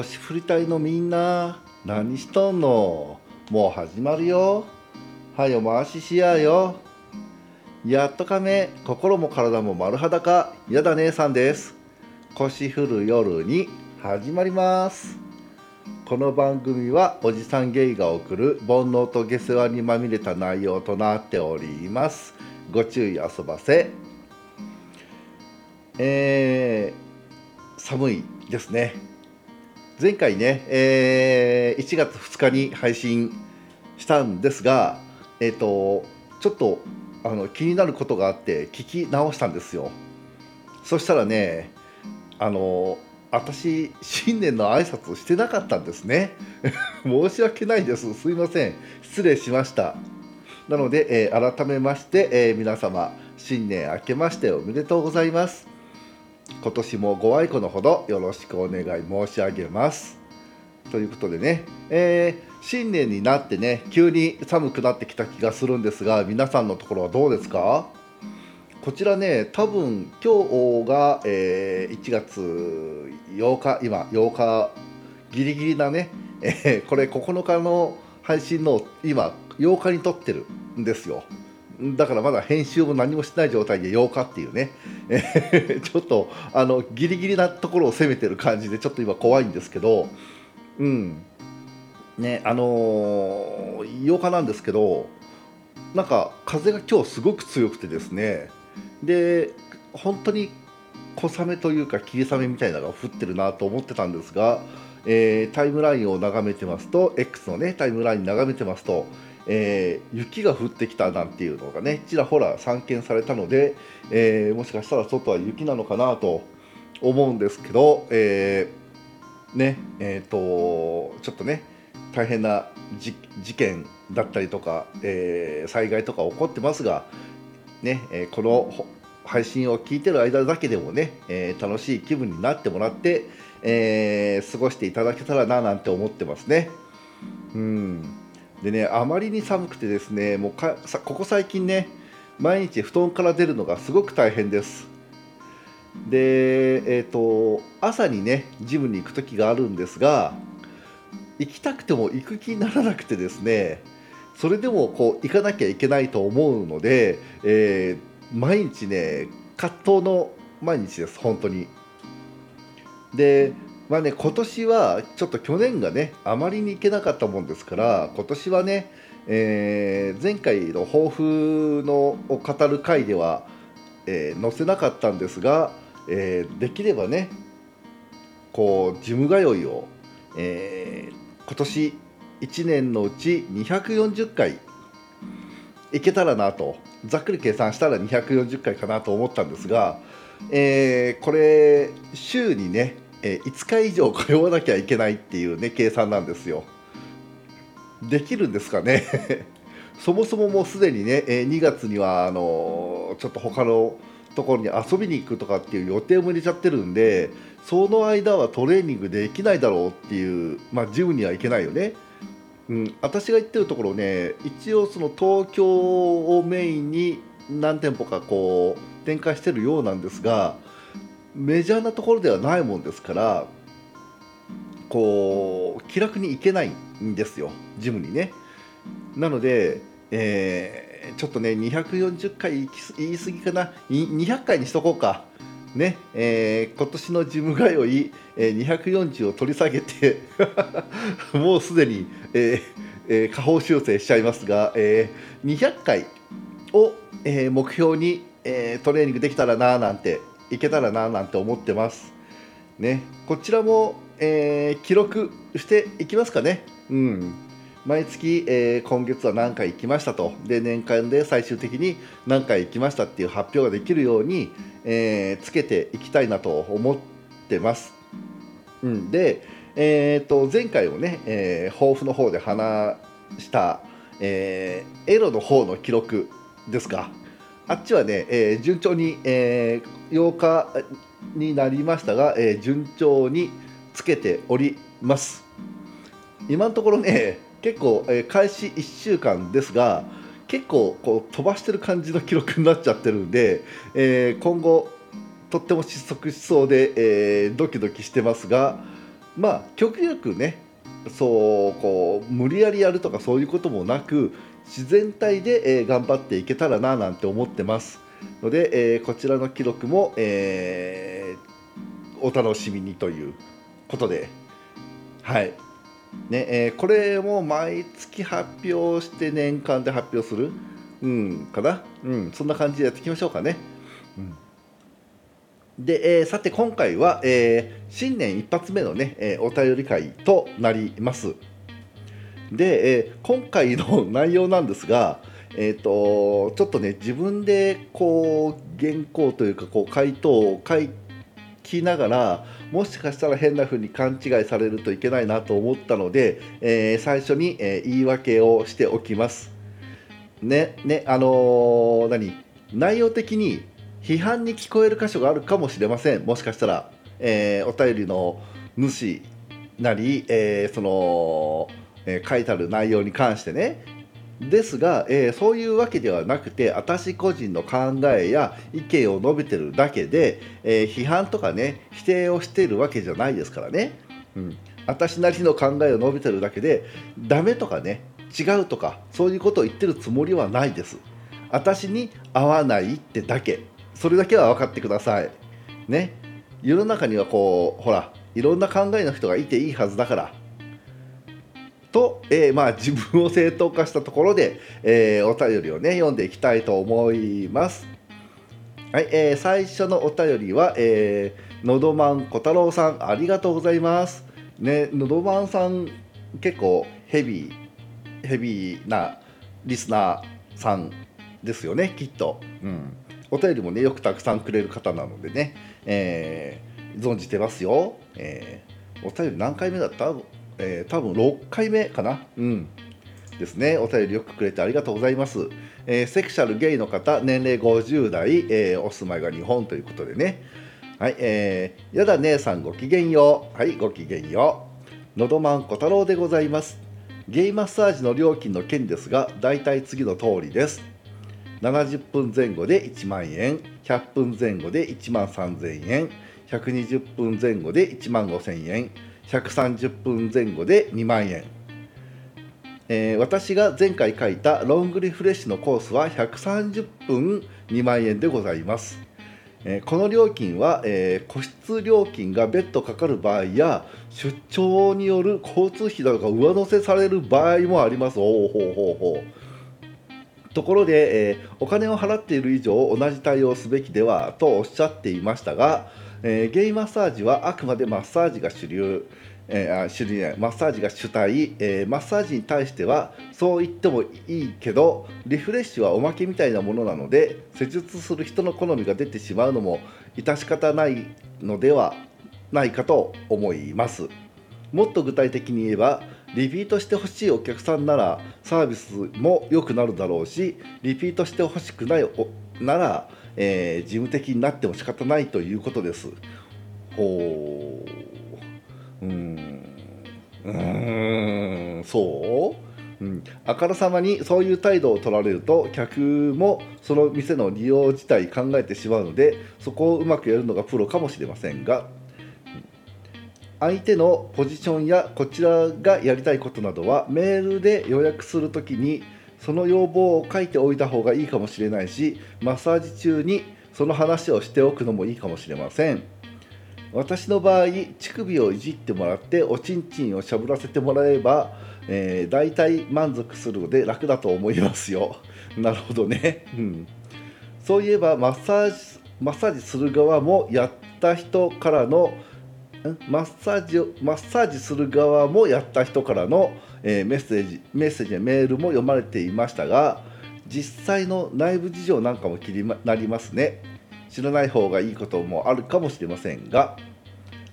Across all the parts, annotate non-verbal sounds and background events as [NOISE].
腰振り隊のみんな。何しとんの？もう始まるよ。はよ回ししやよ。やっとかめ心も体も丸裸。やだ姉さんです。腰振る夜に始まります。この番組はおじさんゲイが送る煩悩と下世話にまみれた内容となっております。ご注意遊ばせ。えー、寒いですね。前回ね、えー、1月2日に配信したんですが、えーと、ちょっとあの気になることがあって聞き直したんですよ。そしたらねあの私新年の挨拶をしてなかったんですね。[LAUGHS] 申し訳ないです。すいません。失礼しました。なので、えー、改めまして、えー、皆様新年明けましておめでとうございます。今年もご愛顧のほどよろしくお願い申し上げます。ということでね、えー、新年になってね急に寒くなってきた気がするんですが皆さんのところはどうですか？こちらね多分今日が、えー、1月8日今8日ギリギリなね、えー、これ9日の配信の今8日に撮ってるんですよ。だからまだ編集も何もしてない状態で8日っていうね、え [LAUGHS] ちょっとあのギリギリなところを攻めてる感じでちょっと今怖いんですけどうん。ねあのー、8日なんですけどなんか風が今日すごく強くてですね。で本当に小雨というか霧雨みたいなのが降ってるなと思ってたんですが、えー、タイムラインを眺めてますと X のねタイムライン眺めてますとえー、雪が降ってきたなんていうのがねちらほら散見されたので、えー、もしかしたら外は雪なのかなと思うんですけど、えー、ねえーと、ちょっとね大変な事件だったりとか、え災害とか起こってますが、ねえこの配信を聞いてる間だけでもね、え楽しい気分になってもらって、え過ごしていただけたらななんて思ってますね。うんでねあまりに寒くてですねもうかここ最近ね毎日布団から出るのがすごく大変です。でえっ、ー、と朝にねジムに行く時があるんですが行きたくても行く気にならなくてですねそれでもこう行かなきゃいけないと思うので、えー、毎日ね葛藤の毎日です本当に。でまあね、今年はちょっと去年がねあまりにいけなかったもんですから今年はね、えー、前回の抱負のを語る回では、えー、載せなかったんですが、えー、できればねこうジム通いを、えー、今年1年のうち240回いけたらなとざっくり計算したら240回かなと思ったんですが、えー、これ週にねえー、5日以上通わなきゃいけないっていうね計算なんですよ。できるんですかね？[LAUGHS] そもそももうすでにね、え、2月にはあの、ちょっと他のところに遊びに行くとかっていう予定も入れちゃってるんでその間はトレーニングできないだろうっていうまあジムには行けないよね。うん、私が行ってるところね一応その東京をメインに何店舗かこう展開してるようなんですがメジャーなところではないもんですからこう気楽に行けないんですよ。ジムにね。なので、えー、ちょっとね240回言い過ぎかな。200回にしとこうか。ね。えー、今年のジム通い、えー、240を取り下げて [LAUGHS] もうすでに、えーえー、下方修正しちゃいますが、えー、200回を、えー、目標に、えー、トレーニングできたらななんていけたらななんて思ってます。ね、こちらも、えー、記録していきますかね。うん。毎月、えー、今月は何回行きましたと。で、年間で最終的に何回行きましたっていう発表ができるように、えー、つけていきたいなと思ってます。うん。で、えー、と、前回をね、えー、抱負の方で話した、えー、エロの方の記録ですか。あっちはね、えー、順調に、えー、8日になりましたが、えー、順調につけております。今のところね結構、えー、開始1週間ですが結構こう飛ばしてる感じの記録になっちゃってるんで、えー、今後とっても失速しそうで、えー、ドキドキしてますがまあ極力ねそうこう無理やりやるとかそういうこともなく自然体で、えー、頑張っていけたらななんて思ってます。ので、えー、こちらの記録も、えー、お楽しみにということで。はい。ねえー、これも毎月発表して年間で発表する、うん、かな、うん、そんな感じでやっていきましょうかね。うん。で、えー、さて今回は、えー、新年一発目のね、えー、お便り会となります。で、え今回の内容なんですが、えーと、ちょっとね自分でこう原稿というかこう回答を書きながらもしかしたら変な風に勘違いされるといけないなと思ったので、え最初に、え言い訳をしておきます。ねねあの何？内容的に批判に聞こえる箇所があるかもしれませんもしかしたら、えー、お便りの主なり、えー、その、えー、書いてある内容に関してねですが、えー、そういうわけではなくて私個人の考えや意見を述べてるだけで、え批判とかね否定をしているわけじゃないですからね、うん、私なりの考えを述べてるだけでダメとかね違うとかそういうことを言ってるつもりはないです私に合わないってだけそれだけは分かってください。ね。世の中にはこう、ほら、いろんな考えの人がいていいはずだから。と、えー、まあ自分を正当化したところで、えー、お便りをね、読んでいきたいと思います。はい、えー、最初のお便りは、えー、のどまんこ太郎さん、ありがとうございます。ね、のどまんさん、結構ヘビー、ヘビーなリスナーさんですよね、きっと。うん。お便りもねよくたくさんくれる方なのでね、えー、存じてますよ、えー、お便り何回目だった、えー、多分6回目かな？うん。ですね。お便りよくくれてありがとうございます、えー、セクシャルゲイの方年齢50代、えー、お住まいが日本ということでね。はい、えー、やだ姉さんごきげんよう。はいごきげんよう。のどまんこ太郎でございます。ゲイマッサージの料金の件ですが大体次の通りです。70分前後で1万円。100分前後で1万3000円。120分前後で1万5000円130分前後で2万円、えー、私が前回書いたロングリフレッシュのコースは130分2万円でございます、えー、この料金は、えー、個室料金が別途かかる場合や出張による交通費などが上乗せされる場合もあります。おおほうほうほう。ところで、えー、お金を払っている以上同じ対応すべきではとおっしゃっていましたが、えー、ゲイマッサージはあくまでマッサージが主流、えー、主流マッサージが主体、えー、マッサージに対してはそう言ってもいいけどリフレッシュはおまけみたいなものなので施術する人の好みが出てしまうのも致し方ないのではないかと思います。もっと具体的に言えばリピートしてほしいお客さんならサービスも良くなるだろうしリピートしてほしくないおなら、えー、事務的になっても仕方ないということです。ほううん。うん。そう？うん、あからさまにそういう態度を取られると客もその店の利用自体考えてしまうのでそこをうまくやるのがプロかもしれませんが相手のポジションやこちらがやりたいことなどはメールで予約するときにその要望を書いておいた方がいいかもしれないしマッサージ中にその話をしておくのもいいかもしれません。私の場合乳首をいじってもらっておちんちんをしゃぶらせてもらえば、えー、大体満足するので楽だと思いますよ。[LAUGHS] なるほどね、うん、そういえばマッサージマッサージする側もやった人からのマッサージマッサージする側もやった人からの、えー、メッセージメッセージやメールも読まれていましたが実際の内部事情なんかも気になりますね。知らない方がいいこともあるかもしれませんが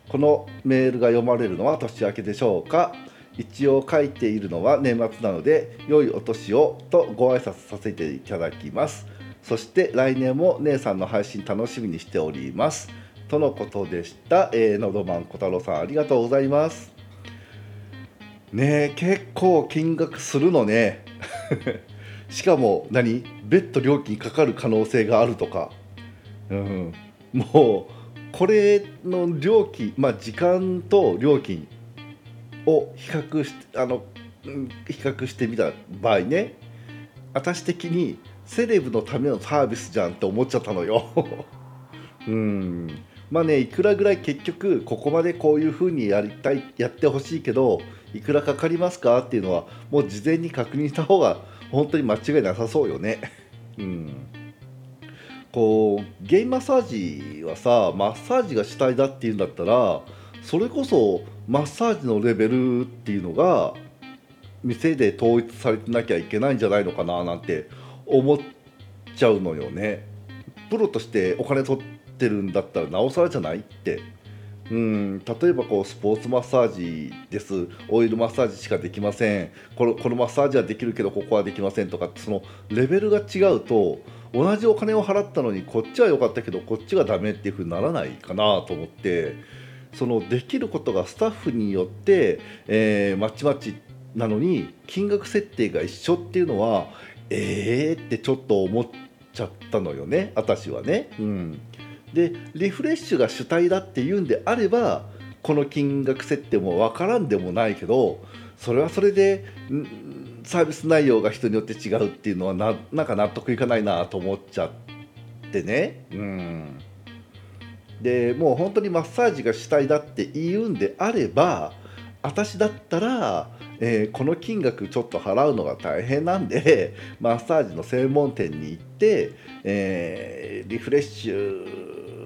このメールが読まれるのは年明けでしょうか一応書いているのは年末なので良いお年をとご挨拶させていただきますそして来年も姉さんの配信楽しみにしておりますとのことでした。えー、のどまんこ太郎さんありがとうございます。ね結構金額するのね。[LAUGHS] しかも何？別途料金かかる可能性があるとか。うん、もうこれの料金まあ時間と料金を比較してあの比較してみた場合ね私的にセレブのためのサービスじゃんって思っちゃったのよ。[LAUGHS] うん。まあねいくらぐらい結局ここまでこういう風にやりたいやってほしいけどいくらかかりますかっていうのはもう事前に確認した方が本当に間違いなさそうよね。うん。こうゲイマッサージはさマッサージが主体だっていうんだったらそれこそマッサージのレベルっていうのが店で統一されてなきゃいけないんじゃないのかななんて思っちゃうのよね。プロとしてお金取ってるんだったらなおさらじゃないってうん例えばこうスポーツマッサージです。オイルマッサージしかできません。このこのマッサージはできるけどここはできませんとかそのレベルが違うと同じお金を払ったのにこっちは良かったけどこっちがダメっていう風にならないかなと思ってそのできることがスタッフによって、えー、まちまちなのに金額設定が一緒っていうのはえーってちょっと思っちゃったのよね私はね。うん。でリフレッシュが主体だっていうんであればこの金額設定も分からんでもないけどそれはそれでサービス内容が人によって違うっていうのはななんか納得いかないなと思っちゃってね。うんでもう本当にマッサージが主体だって言うんであれば私だったら、えー、この金額ちょっと払うのが大変なんで [LAUGHS] マッサージの専門店に行って、えー、リフレッシュ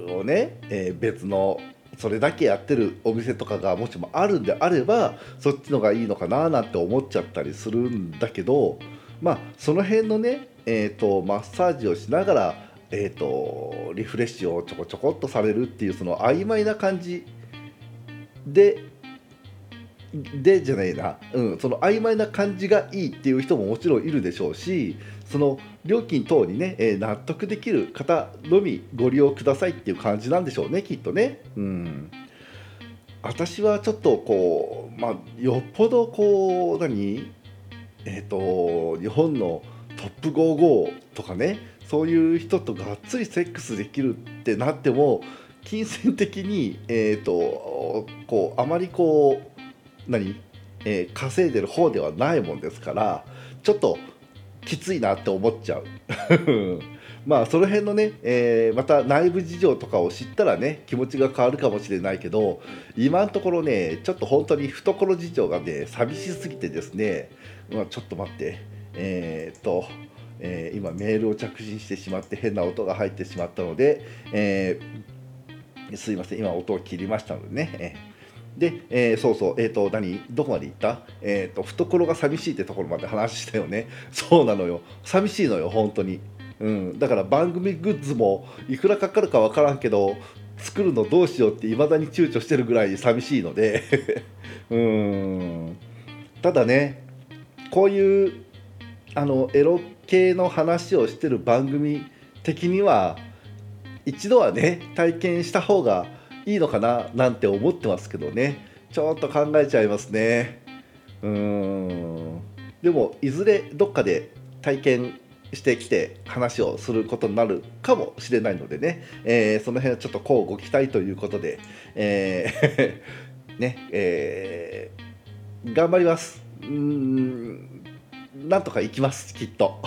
をね、えー、別のそれだけやってるお店とかがもしもあるんであればそっちのがいいのかななんて思っちゃったりするんだけどまあその辺のね、えーと、マッサージをしながら、えーと、リフレッシュをちょこちょこっとされるっていうその曖昧な感じででじゃないな、うん、その曖昧な感じがいいっていう人ももちろんいるでしょうしその料金等にね、えー、納得できる方のみご利用くださいっていう感じなんでしょうねきっとね。うん。私はちょっとこう、まあ、よっぽどこう何？えっ、ー、と日本のトップ55とかねそういう人とがっつりセックスできるってなっても金銭的に、えーと、こうあまりこう何、えー、稼いでる方ではないもんですからちょっときついなって思っちゃう。[LAUGHS] まあその辺のね、えー、また内部事情とかを知ったらね気持ちが変わるかもしれないけど今のところねちょっと本当に懐事情がね寂しすぎてですね、まあ、ちょっと待ってえー、っと、えー、今メールを着信してしまって変な音が入ってしまったので、え、すいません今音を切りましたのでね、で、えー、そうそう、えっ、ー、と、何？どこまで行った？えっ、ー、と、懐が寂しいってところまで話したよね。[LAUGHS] そうなのよ。寂しいのよ、本当に。うん。だから番組グッズもいくらかかるかわからんけど、作るのどうしようっていまだに躊躇してるぐらい寂しいので [LAUGHS] うん。ただね、こういう、あの、エロ系の話をしてる番組的には、一度はね、体験した方がいいのかななんて思ってますけどね。ちょっと考えちゃいますね。うーん。でもいずれどっかで体験してきて話をすることになるかもしれないのでね、えー、その辺はちょっとこうご期待ということで、えー [LAUGHS] ねえー、頑張ります。うん。なんとか行きますきっと。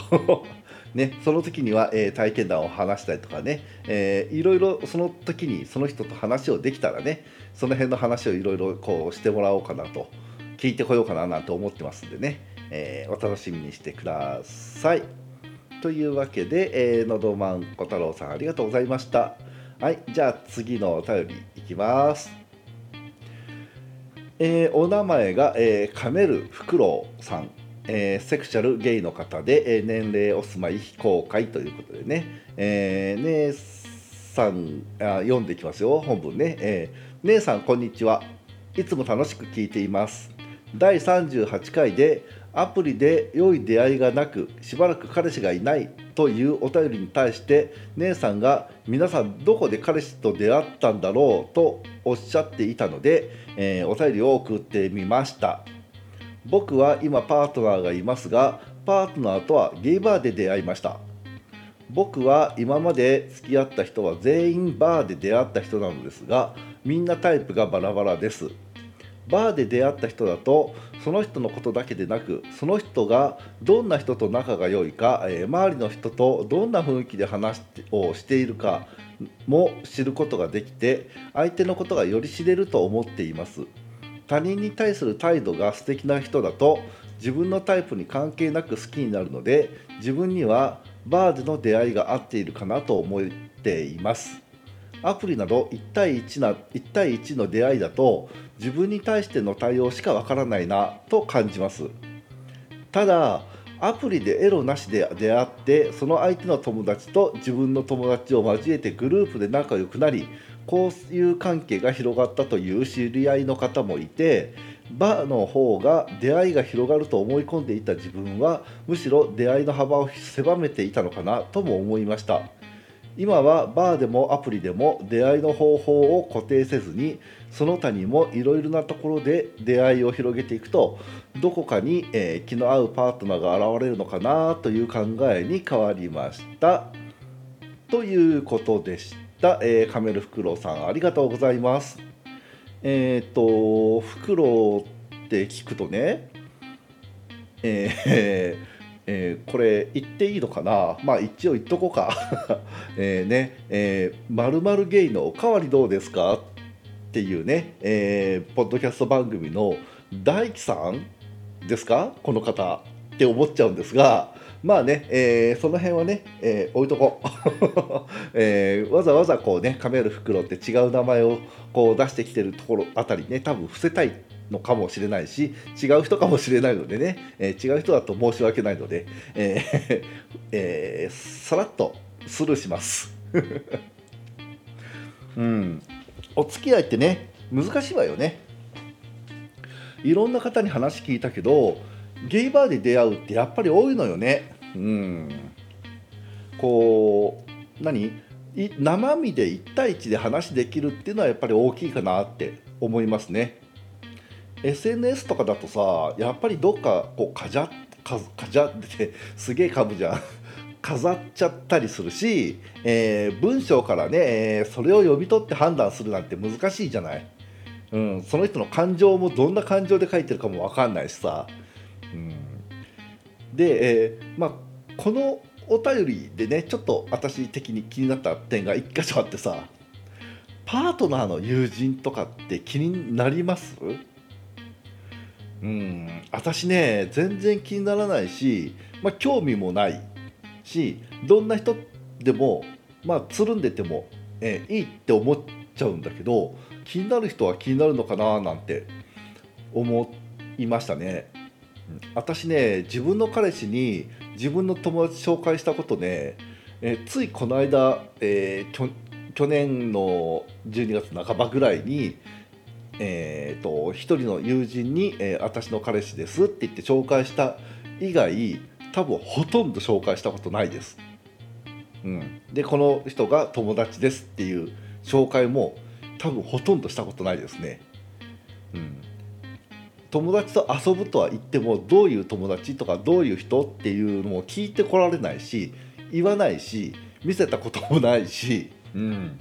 ね、その時には、えー、体験談を話したりとかね、えー、いろいろその時にその人と話をできたらねその辺の話をいろいろこうしてもらおうかなと聞いてこようかななんて思ってますんでね、えー、お楽しみにしてください。というわけで、えー、のどまんこ太郎さんありがとうございました。はい、じゃあ次のお便りいきます。えー、お名前が、えー、カメルフクロウさんえー、セクシャルゲイの方で、えー、年齢お住まい非公開ということでね、えー、姉さんあ読んでいきますよ。本文ね、えー、姉さんこんにちは。いつも楽しく聞いています。第38回でアプリで良い出会いがなくしばらく彼氏がいないというお便りに対して姉さんが皆さんどこで彼氏と出会ったんだろうとおっしゃっていたので、えー、お便りを送ってみました。僕は今パートナーがいますがパートナーとはゲイバーで出会いました。僕は今まで付き合った人は全員バーで出会った人なのですがみんなタイプがバラバラです。バーで出会った人だとその人のことだけでなくその人がどんな人と仲が良いか、えー、周りの人とどんな雰囲気で話をしているかも知ることができて相手のことがより知れると思っています。他人に対する態度が素敵な人だと自分のタイプに関係なく好きになるので自分にはバーでの出会いが合っているかなと思っています。アプリなど1対 1, な1対1の出会いだと自分に対しての対応しかわからないなと感じます。ただアプリでエロなしで出会ってその相手の友達と自分の友達を交えてグループで仲良くなり交友関係が広がったという知り合いの方もいてバーの方が出会いが広がると思い込んでいた自分はむしろ出会いの幅を狭めていたのかなとも思いました。今はバーでもアプリでも出会いの方法を固定せずにその他にもいろいろなところで出会いを広げていくとどこかに、えー、気の合うパートナーが現れるのかなという考えに変わりました。ということでした、えー、カメルフクロウさんありがとうございます。えっ、とフクロウって聞くとねえー [LAUGHS] えー、これ言っていいのかな？まあ一応言っとこうか。えーねえー、〇〇ゲイのおかわりどうですか？っていうね、えー、ポッドキャスト番組の大樹さんですか？この方って思っちゃうんですがまあね、えー、その辺はね、えー、置いとこう、[LAUGHS] えー、わざわざこうね、カメル袋って違う名前をこう出してきてるところあたりね、多分伏せたいのかもしれないし違う人かもしれないのでね、えー、違う人だと申し訳ないので、えー [LAUGHS] えー、さらっとスルーします。[LAUGHS] うん。お付き合いってね難しいわよね。いろんな方に話聞いたけどゲイバーで出会うってやっぱり多いのよね。うん。こう何？生身で1対1で話できるっていうのはやっぱり大きいかなって思いますね。SNS とかだとさやっぱりどっかこうかじゃかかじゃってすげえかぶじゃん。[LAUGHS] 飾っちゃったりするし、えー、文章からね、え、それを読み取って判断するなんて難しいじゃない、うん、その人の感情もどんな感情で書いてるかも分かんないしさ、うん、で、えー、まあこのお便りでねちょっと私的に気になった点が1箇所あってさパートナーの友人とかって気になります？うん私ね全然気にならないし、まあ、興味もないしどんな人でもまあつるんでても、えー、いいって思っちゃうんだけど気になる人は気になるのかななんて思いましたね。私ね自分の彼氏に自分の友達紹介したことね、え、ついこの間、えー、去年の12月半ばぐらいにえーと、一人の友人に、えー、私の彼氏ですって言って紹介した以外多分ほとんど紹介したことないです。うん、でこの人が友達ですっていう紹介も多分ほとんどしたことないですね。うん、友達と遊ぶとは言ってもどういう友達とかどういう人っていうのも聞いてこられないし言わないし見せたこともないし、うん、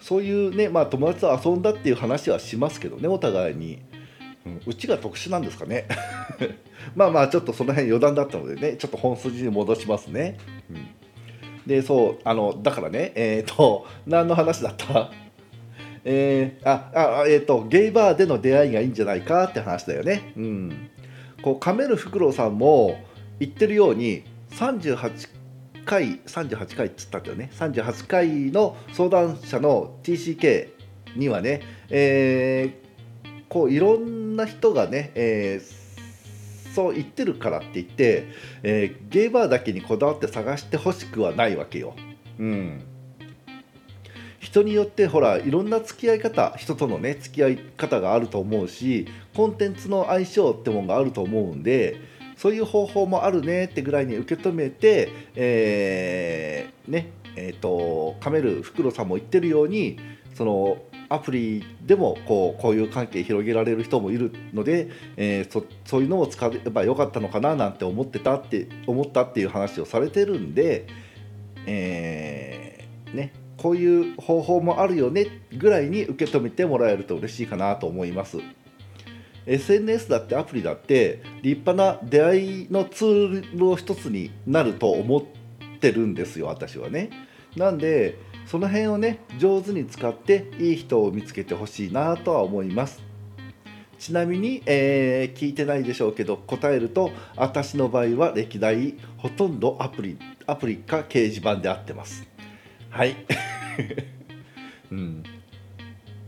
そういうね、まあ、友達と遊んだっていう話はしますけどねお互いに、うん、うちが特殊なんですかね。[LAUGHS] まあまあちょっとその辺余談だったのでねちょっと本筋に戻しますね、うん、でそうあのだからねえっ、ー、と何の話だった？えー、ああえっ、ー、とゲイバーでの出会いがいいんじゃないかって話だよね。うん。こうカメルフクロウさんも言ってるように38回38回っつったんだよね。38回の相談者の TCK にはね、えー、こういろんな人がね、えー、そう言ってるからって言って、えー、ゲーバーだけにこだわって探してほしくはないわけよ。うん。人によってほらいろんな付き合い方人とのね付き合い方があると思うしコンテンツの相性ってもんがあると思うんでそういう方法もあるねってぐらいに受け止めて、えー、ねえーと、カメルフクロさんも言ってるようにそのアプリでもこうこういう関係広げられる人もいるので、えー、そそういうのを使えばよかったのかななんて思ってたって思ったっていう話をされてるんで、えー、ね、こういう方法もあるよねぐらいに受け止めてもらえると嬉しいかなと思います。SNS だってアプリだって立派な出会いのツールの一つになると思ってるんですよ私はね。なんでその辺をね上手に使っていい人を見つけてほしいなとは思いますちなみに、えー、聞いてないでしょうけど答えると私の場合は歴代ほとんどアプリアプリか掲示板で合ってますはい。[LAUGHS] うん。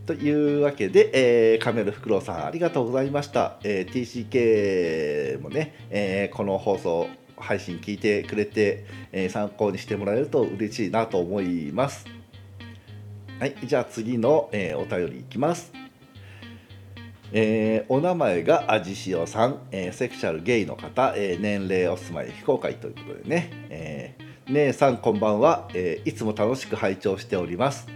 というわけで、えー、カメルフクロウさんありがとうございました、えー、TCK もね、えー、この放送配信聞いてくれて、えー、参考にしてもらえると嬉しいなと思います。はい、じゃあ次の、えー、お便りいきます。えー、お名前がアジシオさん、えー、セクシャルゲイの方、えー、年齢お住まい非公開ということでね、えー、姉さんこんばんは、えー、いつも楽しく拝聴しております。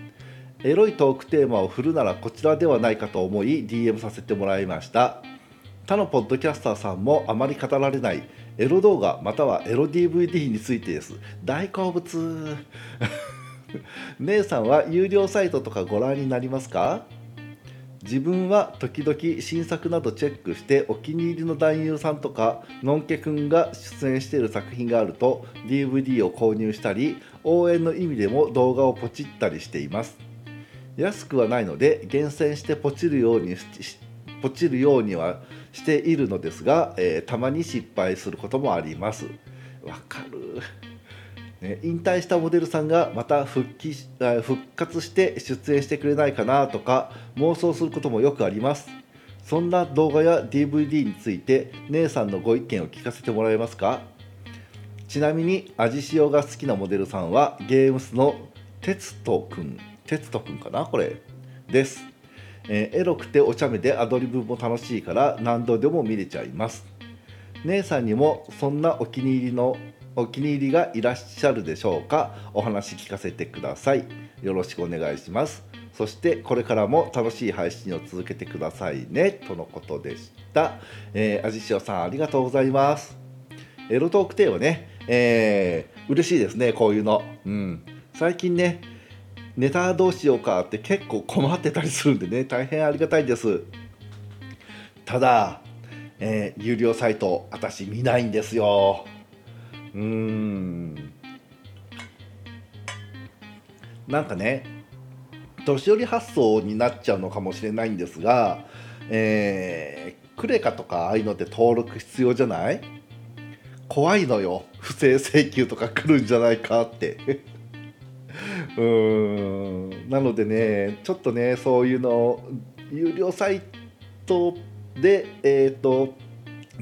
エロいトークテーマを振るならこちらではないかと思い DM させてもらいました。他のポッドキャスターさんもあまり語られないエロ動画またはエロ DVD についてです。大好物。[LAUGHS] 姉さんは有料サイトとかご覧になりますか？自分は時々新作などチェックしてお気に入りの男優さんとかのんけくんが出演している作品があると DVD を購入したり応援の意味でも動画をポチったりしています。安くはないので厳選してポチるようにポチるようにはしているのですが、えー、たまに失敗することもあります。わかる、引退したモデルさんがまた復帰復活して出演してくれないかなとか妄想することもよくあります。そんな動画や DVD について姉さんのご意見を聞かせてもらえますか？ちなみに味塩が好きなモデルさんはゲームスの哲人くん哲人くんかな？これ。です。えー、エロくてお茶目でアドリブも楽しいから何度でも見れちゃいます。姉さんにもそんなお気に入りのお気に入りがいらっしゃるでしょうか？お話聞かせてください。よろしくお願いします。そしてこれからも楽しい配信を続けてくださいね。とのことでした。えー、あじしおさんありがとうございます。エロトークテーマね。えー、嬉しいですね。こういうの。うん。最近ねネタどうしようかって結構困ってたりするんでね。大変ありがたいです。ただ、えー、有料サイト私見ないんですよ。うん。なんかね年寄り発想になっちゃうのかもしれないんですが、えー、クレカとかああいうのって登録必要じゃない？怖いのよ。不正請求とか来るんじゃないかって。[LAUGHS] うん。なのでねちょっとねそういうの有料サイトでえっ、ー、と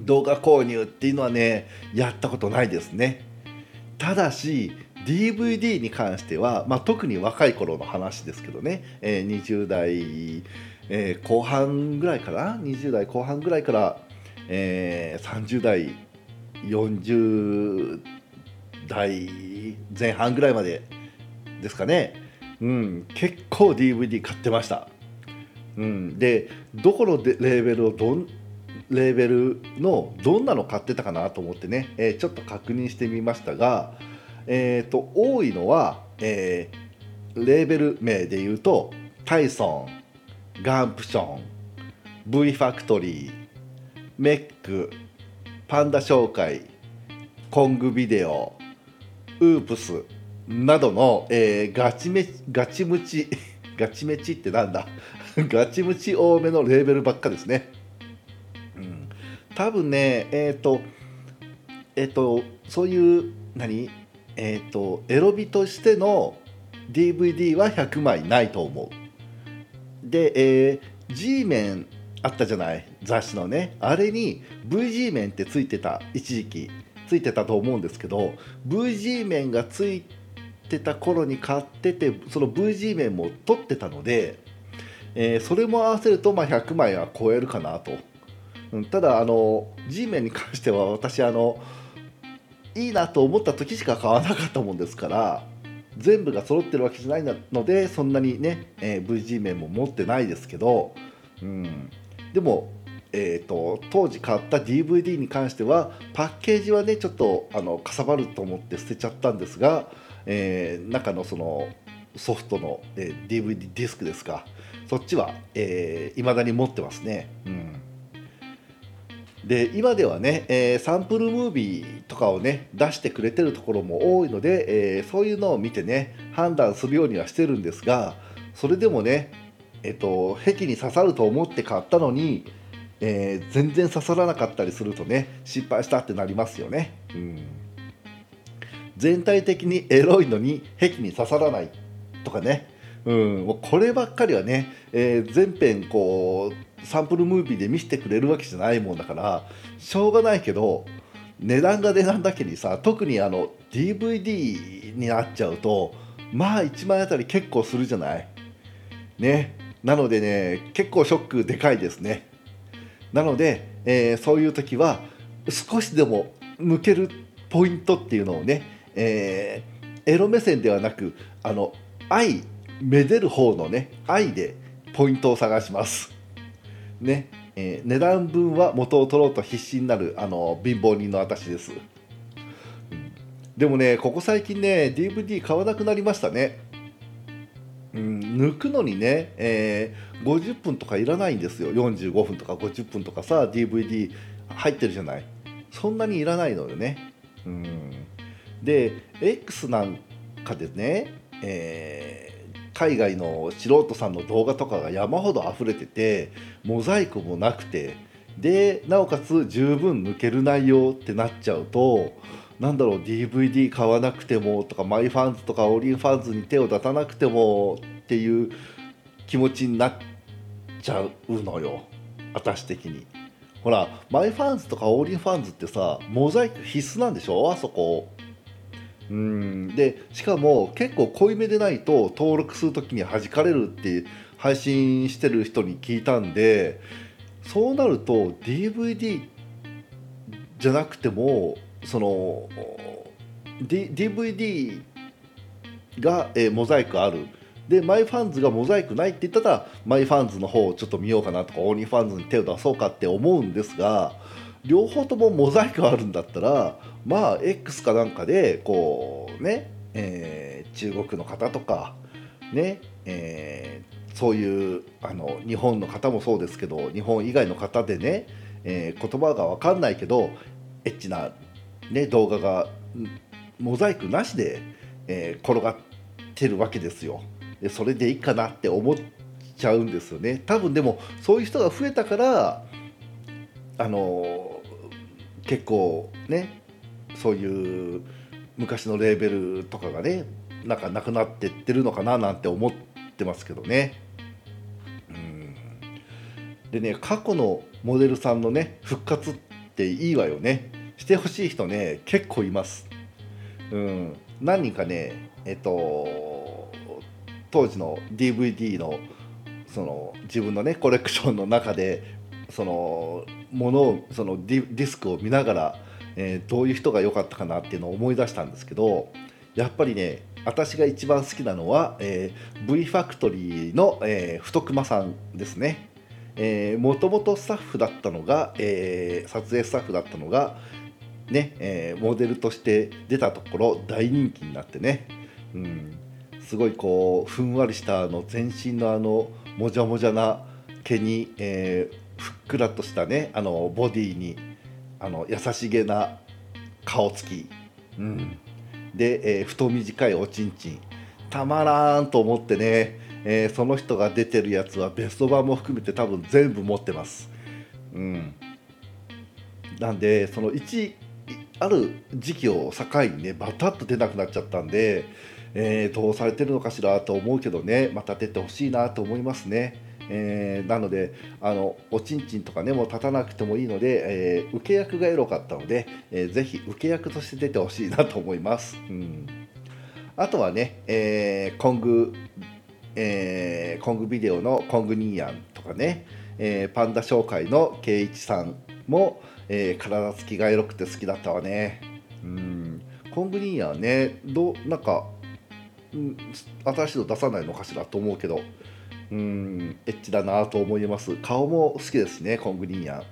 動画購入っていうのはねやったことないですね。ただし DVD に関しては、まあ、特に若い頃の話ですけどね、えー、20代、えー、後半ぐらいかな？20代後半ぐらいから、えー、30代40代前半ぐらいまでですかね、うん、結構 DVD 買ってました、うん、でどこのレーベルをどんレーベルのどんなの買ってたかなと思ってね、えー、ちょっと確認してみましたが、えーと、多いのは、えー、レーベル名で言うとタイソンガンプション V ファクトリーメックパンダ商会コングビデオウープスなどの、えー、ガチめガチムチ [LAUGHS] ガチメチってなんだ？[LAUGHS] ガチムチ多めのレーベルばっかですね。多分ねえっ、ー、とえっ、ー、とそういう何えっ、ー、とエロビとしての DVD は100枚ないと思う。で、えー、G 面あったじゃない？雑誌のね。あれに VG 面ってついてた一時期。ついてたと思うんですけど VG 面がついてってた頃に買っててその VG 面も取ってたので、えー、それも合わせるとまあ100枚は超えるかなと、うん、ただあの G 面に関しては私あのいいなと思った時しか買わなかったもんですから全部が揃ってるわけじゃないのでそんなにね、えー、VG 面も持ってないですけど、うん、でも、えーと、当時買った DVD に関してはパッケージはねちょっとあのかさばると思って捨てちゃったんですが、えー、中のそのソフトの、えー、DVD ディスクですか。そっちはいま、えー、だに持ってますね。うん。で今ではね、えー、サンプルムービーとかをね出してくれてるところも多いので、えー、そういうのを見てね判断するようにはしてるんですがそれでもねえっと壁に刺さると思って買ったのに、え、全然刺さらなかったりするとね失敗したってなりますよね。うん。全体的にエロいのに壁に刺さらないとかね、うん、もうこればっかりはね、え、全編こうサンプルムービーで見せてくれるわけじゃないもんだからしょうがないけど値段が値段だけにさ特にあの DVD になっちゃうとまあ1万円あたり結構するじゃない？ね。なのでね結構ショックでかいですね。なので、えー、そういう時は少しでも抜けるポイントっていうのをね、えー、エロ目線ではなくあの愛めでる方のね愛でポイントを探します。ね、えー、値段分は元を取ろうと必死になるあの貧乏人の私です、でもねここ最近ね DVD 買わなくなりましたね。うん、抜くのにね、えー、50分とかいらないんですよ。45分とか50分とかさ DVD 入ってるじゃない。そんなにいらないのよね、うん、で X なんかでね、え海外の素人さんの動画とかが山ほど溢れててモザイクもなくてでなおかつ十分抜ける内容ってなっちゃうとなんだろう DVD 買わなくてもとかマイファンズとかオリンファンズに手を出さなくてもっていう気持ちになっちゃうのよ。私的に。ほら MyFans とか OnlyFans ってさモザイク必須なんでしょ？あそこ。うん。でしかも結構濃いめでないと登録する時に弾かれるって配信してる人に聞いたんでそうなると DVD じゃなくてもその、D、DVD が、えー、モザイクある。で MyFans がモザイクないって言ったら MyFans の方をちょっと見ようかなとか OnlyFans に手を出そうかって思うんですが両方ともモザイクあるんだったらまあ X かなんかでこうね、えー、中国の方とかね、えー、そういうあの日本の方もそうですけど日本以外の方でね、えー、言葉が分かんないけどエッチな、ね、動画がモザイクなしで、えー、転がってるわけですよ。でそれでいいかなって思っちゃうんですよね。多分でもそういう人が増えたからあの結構ねそういう昔のレーベルとかがねなんかなくなってってるのかななんて思ってますけどね。うんでね過去のモデルさんのね復活っていいわよねしてほしい人ね結構います。うん、何人かねえっと当時の DVD のその自分のねコレクションの中でそのものをそのディスクを見ながらえー、どういう人が良かったかなっていうのを思い出したんですけどやっぱりね私が一番好きなのは、えー、V ファクトリーの、えー、太熊さんですね。もともとスタッフだったのが、えー、撮影スタッフだったのが、ねえー、モデルとして出たところ大人気になってね、うん、すごいこうふんわりしたあの全身のあのもじゃもじゃな毛に、えー、ふっくらとしたねあのボディにあの優しげな顔つき、うん、で、えー、太短いおちんちんたまらんと思ってね、えー、その人が出てるやつはベスト版も含めて多分全部持ってます。うん、なんでその1ある時期を境にねバタッと出なくなっちゃったんで、えー、どうされてるのかしらと思うけどねまた出てほしいなと思いますね。えー、なのであのおちんちんとかねもう立たなくてもいいので、えー、受け役がエロかったので、えー、ぜひ受け役として出てほしいなと思います。うんあとはね、えー、コング、えー、コングビデオのコングニーヤンとかね、えー、パンダ紹介の圭一さんも、えー、体つきがエロくて好きだったわね。うんコングニーヤンねどなんかん新しいの出さないのかしらと思うけどうんエッチだなと思います。顔も好きですねコングリーンヤ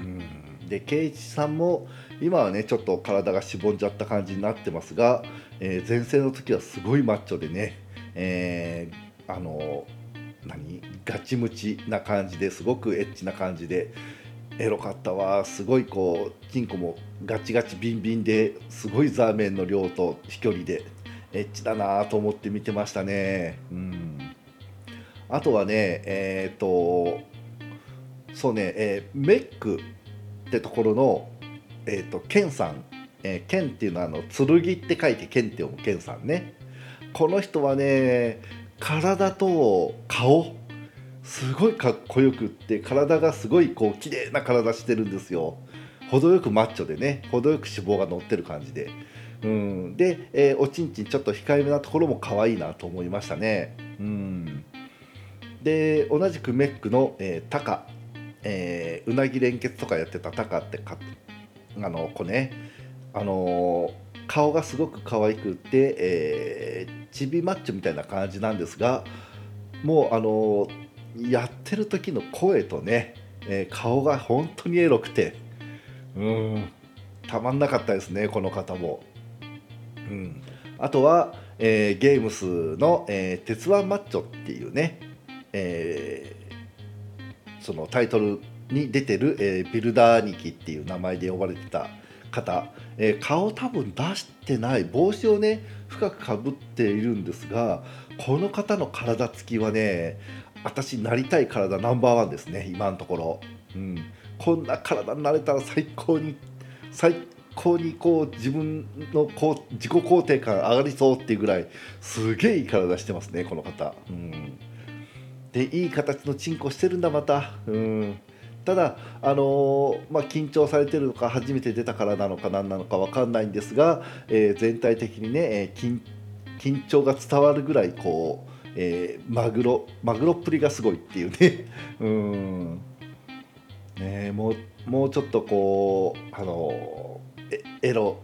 ンうん。で圭一さんも今はねちょっと体がしぼんじゃった感じになってますが、えー前世の時はすごいマッチョでね、えーあの何ガチムチな感じですごくエッチな感じでエロかったわすごいこうチンコもガチガチビンビンですごいザーメンの量と飛距離でエッチだなと思って見てましたね。うん。あとはねえっ、とそうね、えーメックってところのえっ、とケンさん、えーケンっていうのはあの剣って書いてケンって読むケンさんね。この人はね体と顔すごいかっこよくって体がすごいこう綺麗な体してるんですよ。程よくマッチョでね程よく脂肪が乗ってる感じで。うん。で、えーおちんちんちょっと控えめなところも可愛いなと思いましたね。うん。で同じくメックの、えータカ、えーうなぎ連結とかやってたタカってかあの子ねあのー顔がすごく可愛くて、えーチビマッチョみたいな感じなんですがもうあのーやってる時の声とね、え顔が本当にエロくてうんたまんなかったですねこの方も。うん、あとは、えーゲームスの、えー鉄腕マッチョっていうね、えーそのタイトルに出てる、えービルダー兄貴っていう名前で呼ばれてた方、えー顔多分出してない帽子をね深くかぶっているんですがこの方の体つきはね私なりたい体ナンバーワンですね今のところ、うん、こんな体になれたら最高に最高にこう自分のこう自己肯定感上がりそうっていうぐらいすげえいい体してますねこの方、うん、でいい形のチンコしてるんだまた、うん、ただあのまあ、緊張されてるのか初めて出たからなのか何なのか分かんないんですが、えー全体的にね、えー緊張が伝わるぐらいこう、えーマグロマグロっぷりがすごいっていうね。[LAUGHS] うん。ねもうもうちょっとこうあのエロ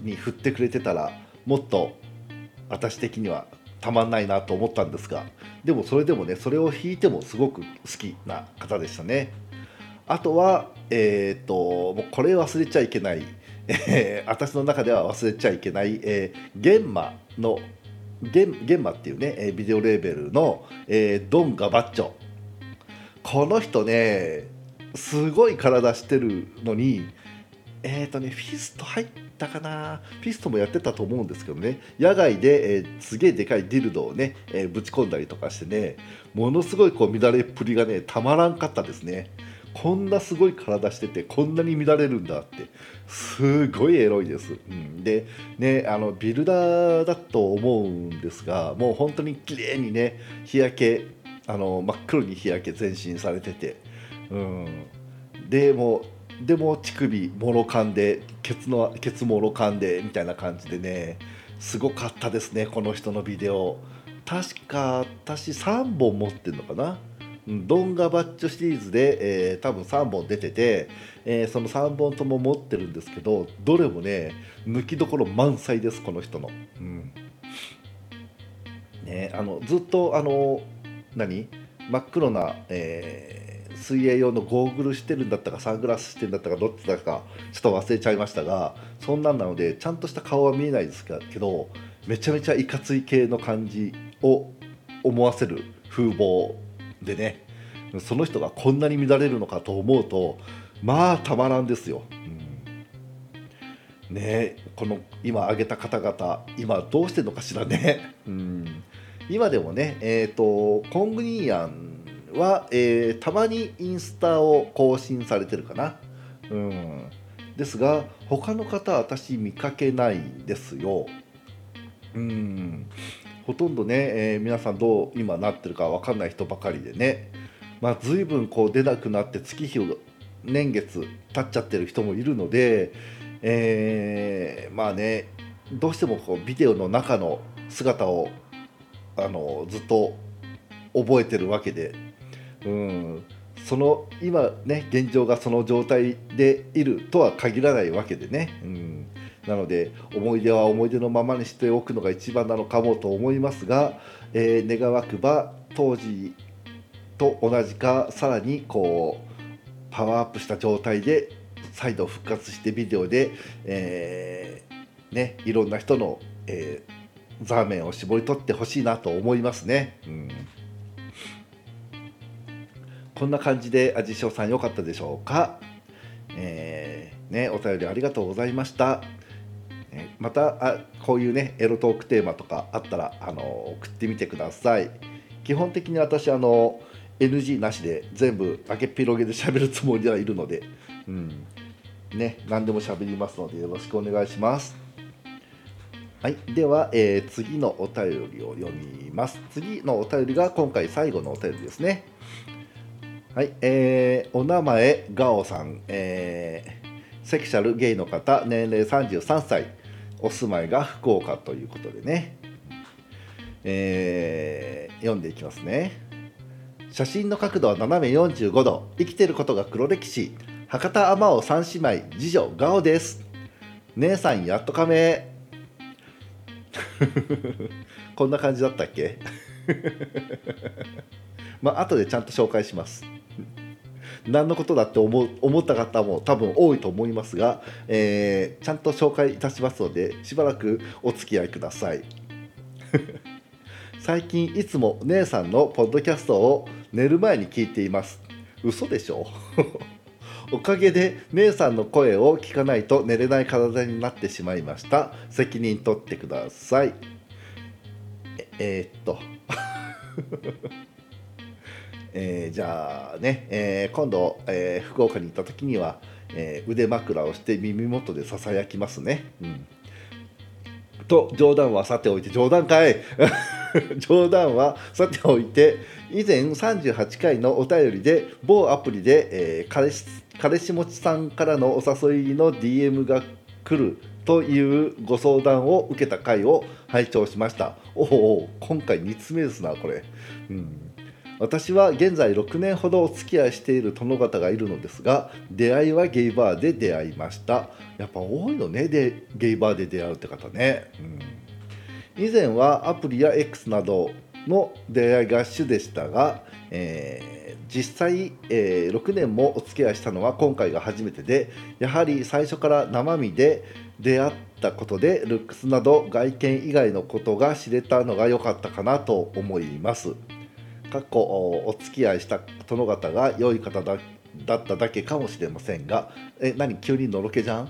に振ってくれてたらもっと私的にはたまんないなと思ったんですがでもそれでもねそれを弾いてもすごく好きな方でしたね。あとはえっ、ともうこれ忘れちゃいけない、え [LAUGHS] ー私の中では忘れちゃいけない、えー、ゲンマのゲンゲンマっていうねビデオレーベルの、えードン・ガバッチョ。この人ねすごい体してるのにえっ、とねフィスト入ってたかな。フィストもやってたと思うんですけどね。野外で、えーすげえでかいディルドをね、えーぶち込んだりとかしてねものすごいこう乱れっぷりがねたまらんかったですね。こんなすごい体しててこんなに乱れるんだって。すごいエロいです、うん、でねあのビルダーだと思うんですがもう本当に綺麗にね日焼けあの真っ黒に日焼け全身されてて、うん、でもでも乳首もろかんでケツのケツもろかんでみたいな感じでねすごかったですねこの人のビデオ。確か私3本持ってるのかな？ドンガバッチョシリーズで、えー多分3本出てて、えーその3本とも持ってるんですけどどれもね抜きどころ満載ですこの人の。うん。ね、あのずっとあの何？真っ黒な、えー水泳用のゴーグルしてるんだったかサングラスしてるんだったかどっちだかちょっと忘れちゃいましたがそんなんなのでちゃんとした顔は見えないですけどめちゃめちゃいかつい系の感じを思わせる風貌でねその人がこんなに乱れるのかと思うとまあたまらんですよ。うんねこの今挙げた方々今どうしてるのかしらね。うん今でもね、えー、とコングニーヤンは、えーたまにインスタを更新されてるかな。うん、ですが他の方は私見かけないんですよ。うんほとんどね、えー皆さんどう今なってるか分かんない人ばかりでね、まあ、随分こう出なくなって月日を年月経っちゃってる人もいるので、えーまあねどうしてもこうビデオの中の姿をあのずっと覚えてるわけで、うん、その今ね現状がその状態でいるとは限らないわけでね、うん、なので思い出は思い出のままにしておくのが一番なのかもと思いますが、えー、願わくば当時と同じかさらにこうパワーアップした状態で再度復活してビデオで、えー、ね、いろんな人の、えー、ザーメンを絞り取ってほしいなと思いますね。うん。こんな感じで味塩さん良かったでしょうか、えー、ね、お便りありがとうございました。またあこういうねエロトークテーマとかあったらあの送ってみてください。基本的に私あの NG なしで全部開けっぴろげで喋るつもりはいるので、うん、ね何でも喋りますのでよろしくお願いします。はい、では、えー、次のお便りを読みます。次のお便りが今回最後のお便りですね。はい、えー、お名前ガオさん、えー、セクシャルゲイの方年齢33歳お住まいが福岡ということでね、えー、読んでいきますね。写真の角度は斜め45度生きてることが黒歴史博多天尾三姉妹次女ガオです。姉さんやっと仮名。[LAUGHS] こんな感じだったっけ？[LAUGHS] まあ後でちゃんと紹介します。[LAUGHS] 何のことだって思思った方も多分多いと思いますが、えー、ちゃんと紹介いたしますのでしばらくお付き合いください。[LAUGHS] 最近いつも姉さんのポッドキャストを寝る前に聞いています。嘘でしょ？[LAUGHS] おかげで姉さんの声を聞かないと寝れない体になってしまいました。責任取ってください。ええー、っと。えー、じゃあね、えー、今度、えー、福岡に行った時には、え腕枕をして耳元でささやきますね。うん、と冗談はさておいて冗談かい。冗談はさておいて [LAUGHS] 以前38回のお便りで某アプリで、え彼氏彼氏持ちさんからのお誘いの DM が来るというご相談を受けた回を拝聴しました。おお今回2つ目ですなこれ、うん。私は現在6年ほどお付き合いしている殿方がいるのですが出会いはゲイバーで出会いました。やっぱ多いのねでゲイバーで出会うって方ね、うん、以前はアプリや X などの出会いが主でしたが、えー、実際、えー、6年もお付き合いしたのは今回が初めてでやはり最初から生身で出会ったことでルックスなど外見以外のことが知れたのが良かったかなと思います。かっこお付き合いした殿方が良い方だだっただけかもしれませんがえ何？急にのろけじゃん？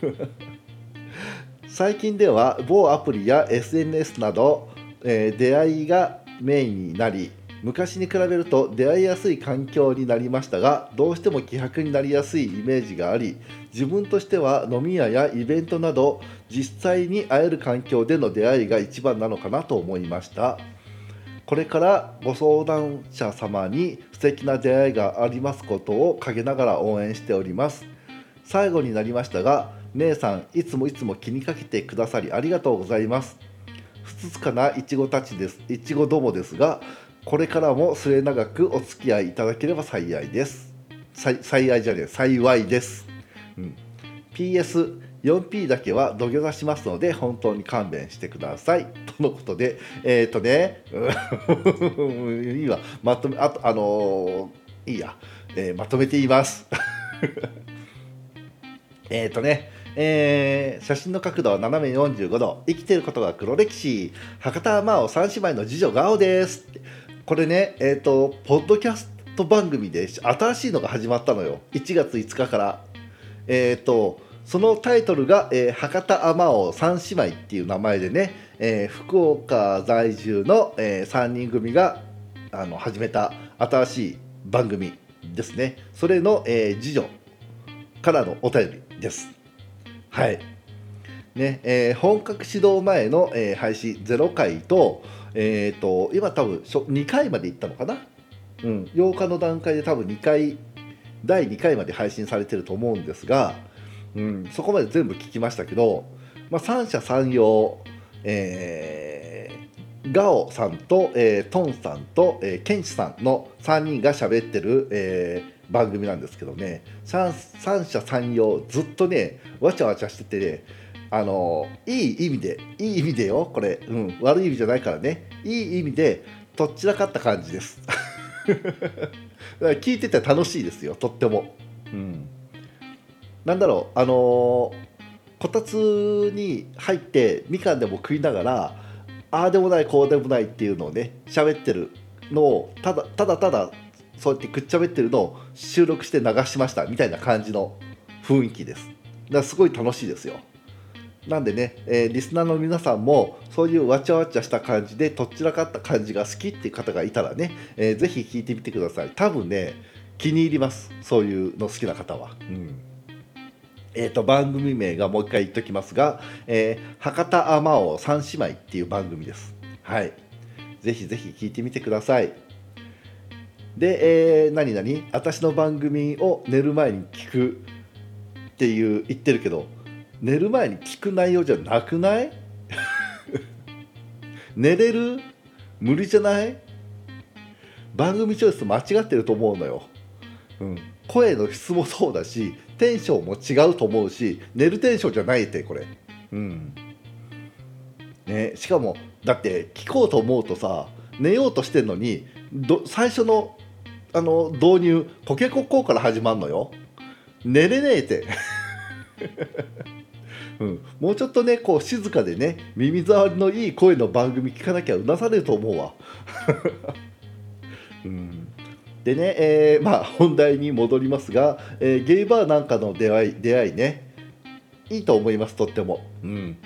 [LAUGHS] 最近では某アプリや SNS など、えー、出会いがメインになり昔に比べると出会いやすい環境になりましたがどうしても希薄になりやすいイメージがあり自分としては飲み屋やイベントなど実際に会える環境での出会いが一番なのかなと思いました。これからご相談者様に素敵な出会いがありますことを陰ながら応援しております。最後になりましたが姉さんいつもいつも気にかけてくださりありがとうございます。ふつつかないちごたちです。いちごどもですがこれからも末永くお付き合いいただければ幸いです。幸いじゃねえ幸いです、うん、PS 4P だけは土下座しますので本当に勘弁してください。とのことでえっ、ー、とねいいわまとめあとあのー、いいや、えー、まとめて言います。[LAUGHS] えっとねえー、写真の角度は斜め45度。生きてることが黒歴史。博多真央三姉妹の次女ガオです。これねえっ、ー、とポッドキャスト番組で新しいのが始まったのよ。1月5日から。えっ、ー、とそのタイトルが、えー、博多天尾三姉妹っていう名前でね、えー、福岡在住の、えー、3人組があの始めた新しい番組ですね。それの、えー、次女からのお便りです。はい。ねえー、本格始動前の、えー、配信0回と,、えーと、今多分2回までいったのかな、うん、8日の段階で多分2回第2回まで配信されてると思うんですがうん、そこまで全部聞きましたけど、まあ、三者三様、えー、ガオさんと、えー、トンさんと、えー、ケンチさんの3人が喋ってる、えー、番組なんですけどね三三者三様ずっとねわちゃわちゃしててねあのいい意味でいい意味でよこれ、うん、悪い意味じゃないからねいい意味でとっちらかった感じです。[LAUGHS] 聞いてて楽しいですよとっても、うん、なんだろうあのこたつに入ってみかんでも食いながらああでもないこうでもないっていうのをね喋ってるのをただただただそうやってくっちゃべってるのを収録して流しましたみたいな感じの雰囲気です。だからすごい楽しいですよ。なんでね、えー、リスナーの皆さんもそういうわちゃわちゃした感じでとっちらかった感じが好きっていう方がいたらね、えー、ぜひ聞いてみてください。多分ね気に入ります。そういうの好きな方は。うん。えーと、番組名がもう一回言っときますが、えー、博多あまお三姉妹っていう番組です。はい。ぜひぜひ聞いてみてください。で、えー、何々？私の番組を寝る前に聞くっていう言ってるけど、寝る前に聞く内容じゃなくない？[LAUGHS] 寝れる？無理じゃない？番組チョイス間違ってると思うのよ。うん、声の質もそうだしテンションも違うと思うし寝るテンションじゃないってこれ。うん。ねしかもだって聞こうと思うとさ寝ようとしてんのにど最初のあの導入ポケコッコーから始まるのよ。寝れねえって。[LAUGHS] うん、もうちょっとねこう静かでね耳障りのいい声の番組聞かなきゃうなされると思うわ、[LAUGHS] うん、でね、えー、まあ本題に戻りますが、えー、ゲイバーなんかの出会い出会いねいいと思いますとっても、うん、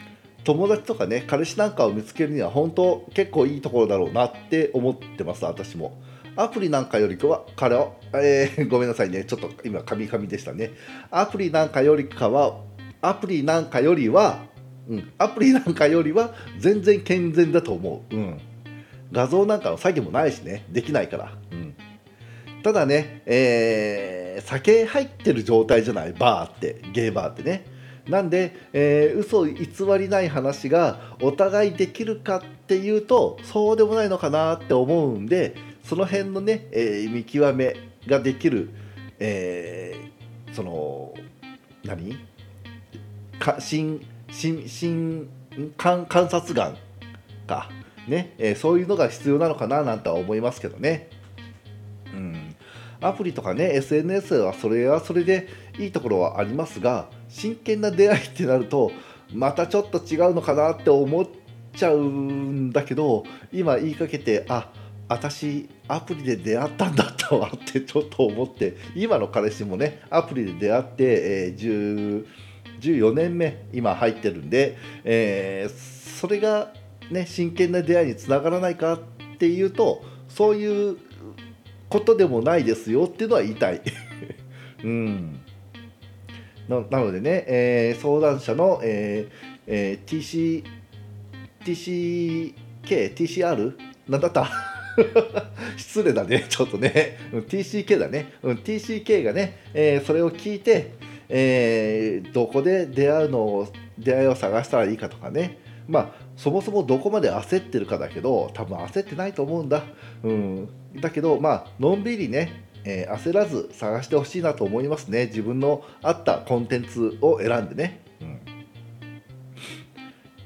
友達とかね彼氏なんかを見つけるには本当結構いいところだろうなって思ってます私も。アプリなんかよりかは彼は、えー、ごめんなさいね。ちょっと今カミカミでしたね。アプリなんかよりかはアプリなんかよりは、うん、アプリなんかよりは全然健全だと思う、うん、画像なんかの詐欺もないしね。できないから、うん。ただね、えー、酒入ってる状態じゃないバーってゲーバーってね。なんで、えー、嘘偽りない話がお互いできるかっていうとそうでもないのかなって思うんでその辺のね、えー、見極めができる、えー、その何？か新新新観察眼か。ね、えー、そういうのが必要なのかななんて思いますけどね。アプリとかね SNS はそれはそれでいいところはありますが真剣な出会いってなるとまたちょっと違うのかなって思っちゃうんだけど今言いかけてあ私アプリで出会ったんだったわって [LAUGHS] ちょっと思って今の彼氏もねアプリで出会って、えー、14年目今入ってるんで、えー、それがね真剣な出会いにつながらないかっていうとそういうことでもないですよっていうのは言いたい。[LAUGHS] うんなのでね、えー、相談者の、えーえー、TC TCK、TCR? なんだった？[LAUGHS] 失礼だね、ちょっとね。TCK だね。うん TCK がね、えー、それを聞いて、えー、どこで出会うのを、出会いを探したらいいかとかね。まあ、そもそもどこまで焦ってるかだけど、多分焦ってないと思うんだ。うん。だけど、まあのんびりね、えー、焦らず探してほしいなと思いますね。自分の合ったコンテンツを選んでね。うん、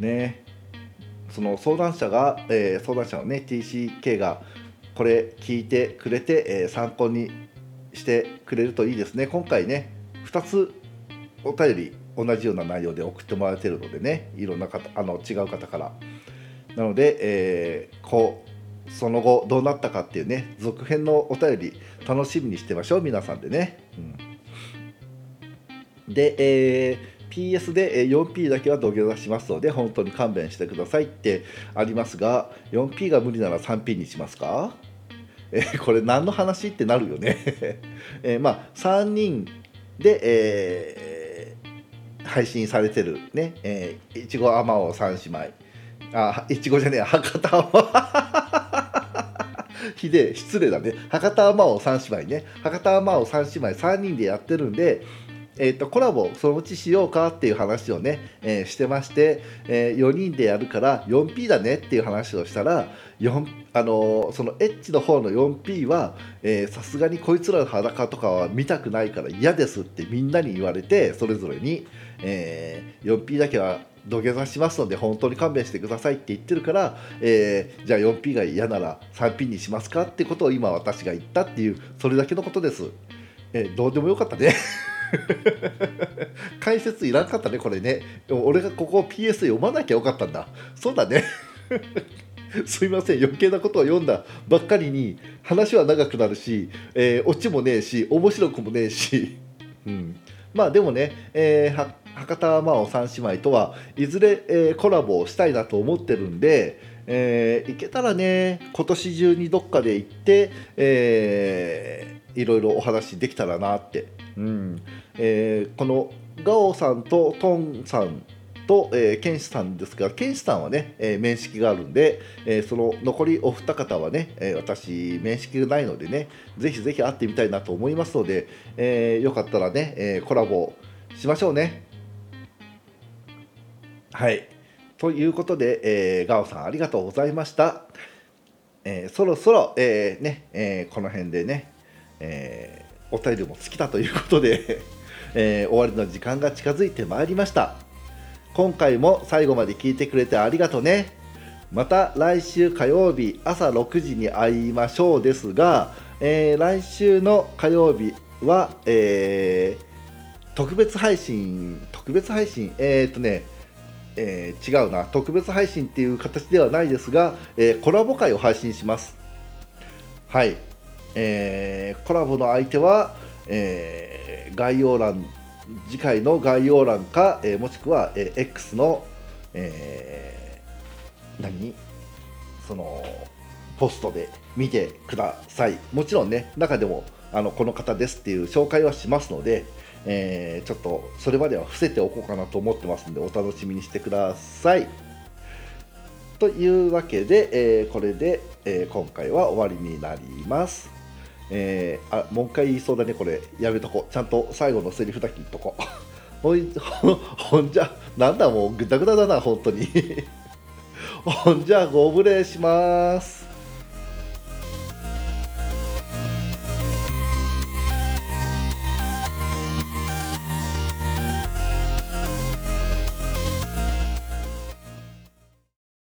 ね。その相談者が、えー、相談者のね TCK がこれ聞いてくれて、えー、参考にしてくれるといいですね。今回ね2つお便り同じような内容で送ってもらえてるのでね。いろんな方あの違う方から。なので、えー、こうその後どうなったかっていうね続編のお便り楽しみにしてましょう皆さんでね、うん、で、えー、PS で 4P だけは土下座しますので本当に勘弁してくださいってありますが 4P が無理なら 3P にしますか？えー、これ何の話ってなるよね。[LAUGHS] えー、まあ3人で、えー、配信されてるね、え、いちごあまお三姉妹。あいちごじゃねえ博多はひで失礼だね。博多魔王三姉妹ね。博多魔王三姉妹3人でやってるんでえーと、コラボそのうちしようかっていう話をね、えー、してまして、えー、4人でやるから 4P だねっていう話をしたら4あのー、そのエッジの方の 4P はさすがにこいつらの裸とかは見たくないから嫌ですってみんなに言われてそれぞれに、えー、4P だけは土下座しますので本当に勘弁してくださいって言ってるから、えー、じゃあ 4P が嫌なら 3P にしますかってことを今私が言ったっていうそれだけのことです。えー、どうでもよかったね。[LAUGHS] 解説いらんかったねこれね。俺がここを PS 読まなきゃよかったんだ。そうだね。[LAUGHS] すいません余計なことを読んだばっかりに話は長くなるし、えー、オチもねえし面白くもねえし、うん、まあでもね、えー、博多真央三姉妹とはいずれ、えー、コラボをしたいなと思ってるんで、えー、行けたらね今年中にどっかで行って、えー、いろいろお話できたらなって、うんえー、このガオさんとトンさんと、えー、ケンシさんですが、ケンシさんはね、えー、面識があるんで、えー、その残りお二方はね、えー、私、面識がないのでね、ぜひぜひ会ってみたいなと思いますので、えー、よかったらね、えー、コラボしましょうね。はい。ということで、えー、ガオさんありがとうございました。えー、そろそろ、えー、ね、え、この辺でね、え、お便りも尽きたということで [LAUGHS] え、終わりの時間が近づいてまいりました。今回も最後まで聞いてくれてありがとうね。また来週火曜日朝6時に会いましょうですが、え、来週の火曜日は、え、特別配信、特別配信、え、っとね、えー、違うな特別配信っていう形ではないですが、えー、コラボ会を配信します。はい、えー、コラボの相手は、え、概要欄次回の概要欄か、え、もしくは、え、X の、え、何？そのポストで見てください。もちろんね中でもあのこの方ですっていう紹介はしますので、えー、ちょっとそれまでは伏せておこうかなと思ってますのでお楽しみにしてください。というわけで、えー、これで、えー、今回は終わりになります。えー、あもう一回言いそうだね、これ、やめとこう、ちゃんと最後のセリフだけ言っとこう。[LAUGHS] ほんじゃ、なんだ、もうぐだぐだだな、本当に。[LAUGHS] ほんじゃ、ご無礼します。